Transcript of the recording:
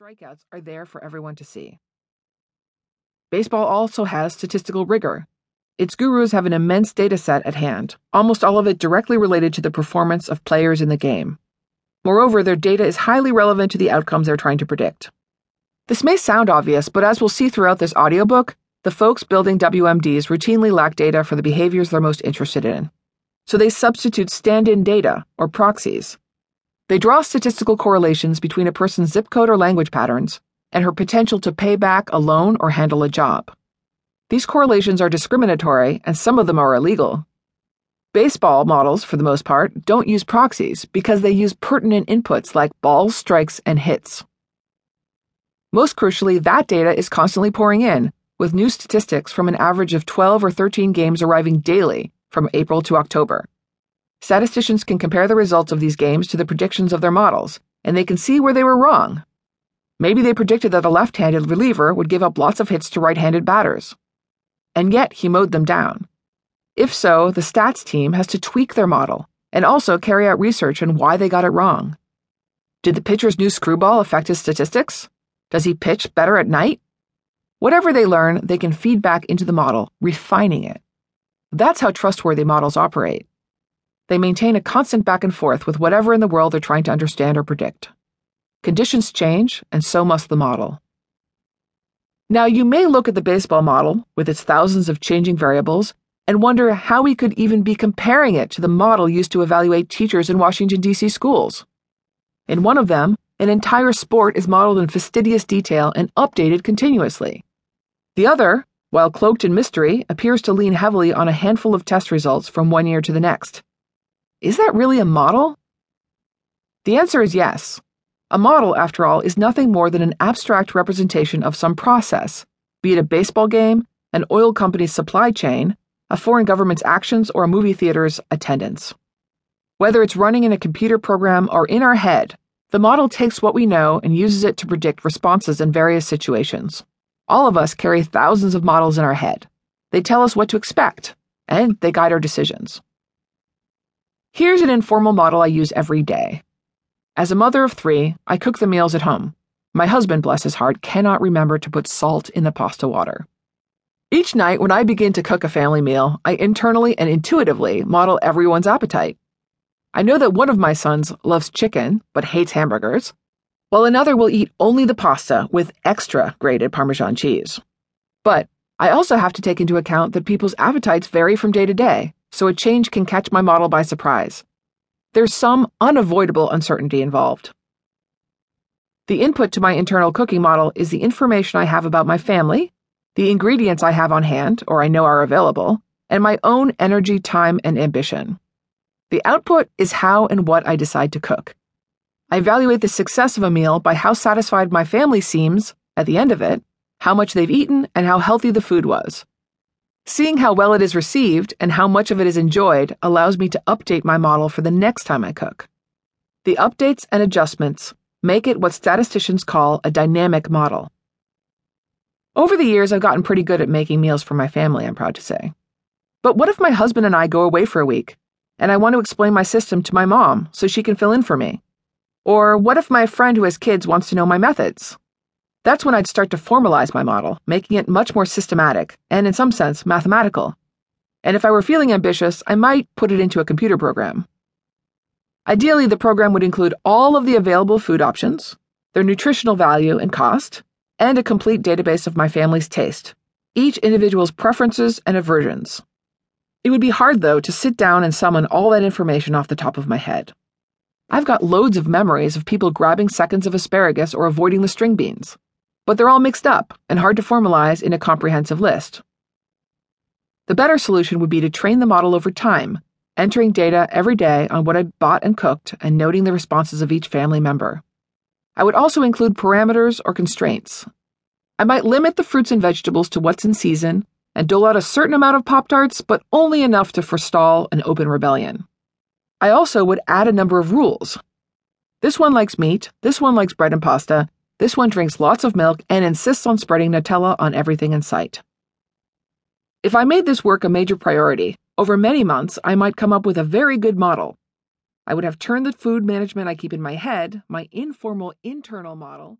strikeouts are there for everyone to see. Baseball also has statistical rigor. Its gurus have an immense data set at hand, almost all of it directly related to the performance of players in the game. Moreover, their data is highly relevant to the outcomes they're trying to predict. This may sound obvious, but as we'll see throughout this audiobook, the folks building WMDs routinely lack data for the behaviors they're most interested in. So they substitute stand in data, or proxies. They draw statistical correlations between a person's zip code or language patterns and her potential to pay back a loan or handle a job. These correlations are discriminatory, and some of them are illegal. Baseball models, for the most part, don't use proxies because they use pertinent inputs like balls, strikes, and hits. Most crucially, that data is constantly pouring in, with new statistics from an average of 12 or 13 games arriving daily from April to October. Statisticians can compare the results of these games to the predictions of their models, and they can see where they were wrong. Maybe they predicted that a left handed reliever would give up lots of hits to right handed batters. And yet he mowed them down. If so, the stats team has to tweak their model and also carry out research on why they got it wrong. Did the pitcher's new screwball affect his statistics? Does he pitch better at night? Whatever they learn, they can feed back into the model, refining it. That's how trustworthy models operate. They maintain a constant back and forth with whatever in the world they're trying to understand or predict. Conditions change, and so must the model. Now, you may look at the baseball model, with its thousands of changing variables, and wonder how we could even be comparing it to the model used to evaluate teachers in Washington, D.C. schools. In one of them, an entire sport is modeled in fastidious detail and updated continuously. The other, while cloaked in mystery, appears to lean heavily on a handful of test results from one year to the next. Is that really a model? The answer is yes. A model, after all, is nothing more than an abstract representation of some process, be it a baseball game, an oil company's supply chain, a foreign government's actions, or a movie theater's attendance. Whether it's running in a computer program or in our head, the model takes what we know and uses it to predict responses in various situations. All of us carry thousands of models in our head. They tell us what to expect, and they guide our decisions. Here's an informal model I use every day. As a mother of three, I cook the meals at home. My husband, bless his heart, cannot remember to put salt in the pasta water. Each night when I begin to cook a family meal, I internally and intuitively model everyone's appetite. I know that one of my sons loves chicken but hates hamburgers, while another will eat only the pasta with extra grated Parmesan cheese. But I also have to take into account that people's appetites vary from day to day, so a change can catch my model by surprise there's some unavoidable uncertainty involved. The input to my internal cooking model is the information I have about my family, the ingredients I have on hand or I know are available, and my own energy, time, and ambition. The output is how and what I decide to cook. I evaluate the success of a meal by how satisfied my family seems at the end of it, how much they've eaten, and how healthy the food was. Seeing how well it is received and how much of it is enjoyed allows me to update my model for the next time I cook. The updates and adjustments make it what statisticians call a dynamic model. Over the years, I've gotten pretty good at making meals for my family, I'm proud to say. But what if my husband and I go away for a week, and I want to explain my system to my mom so she can fill in for me? Or what if my friend who has kids wants to know my methods? That's when I'd start to formalize my model, making it much more systematic and, in some sense, mathematical. And if I were feeling ambitious, I might put it into a computer program. Ideally, the program would include all of the available food options, their nutritional value and cost, and a complete database of my family's taste, each individual's preferences and aversions. It would be hard, though, to sit down and summon all that information off the top of my head. I've got loads of memories of people grabbing seconds of asparagus or avoiding the string beans but they're all mixed up and hard to formalize in a comprehensive list. The better solution would be to train the model over time, entering data every day on what I'd bought and cooked and noting the responses of each family member. I would also include parameters or constraints. I might limit the fruits and vegetables to what's in season and dole out a certain amount of Pop Tarts, but only enough to forestall an open rebellion. I also would add a number of rules. This one likes meat, this one likes bread and pasta, this one drinks lots of milk and insists on spreading Nutella on everything in sight. If I made this work a major priority, over many months I might come up with a very good model. I would have turned the food management I keep in my head, my informal internal model,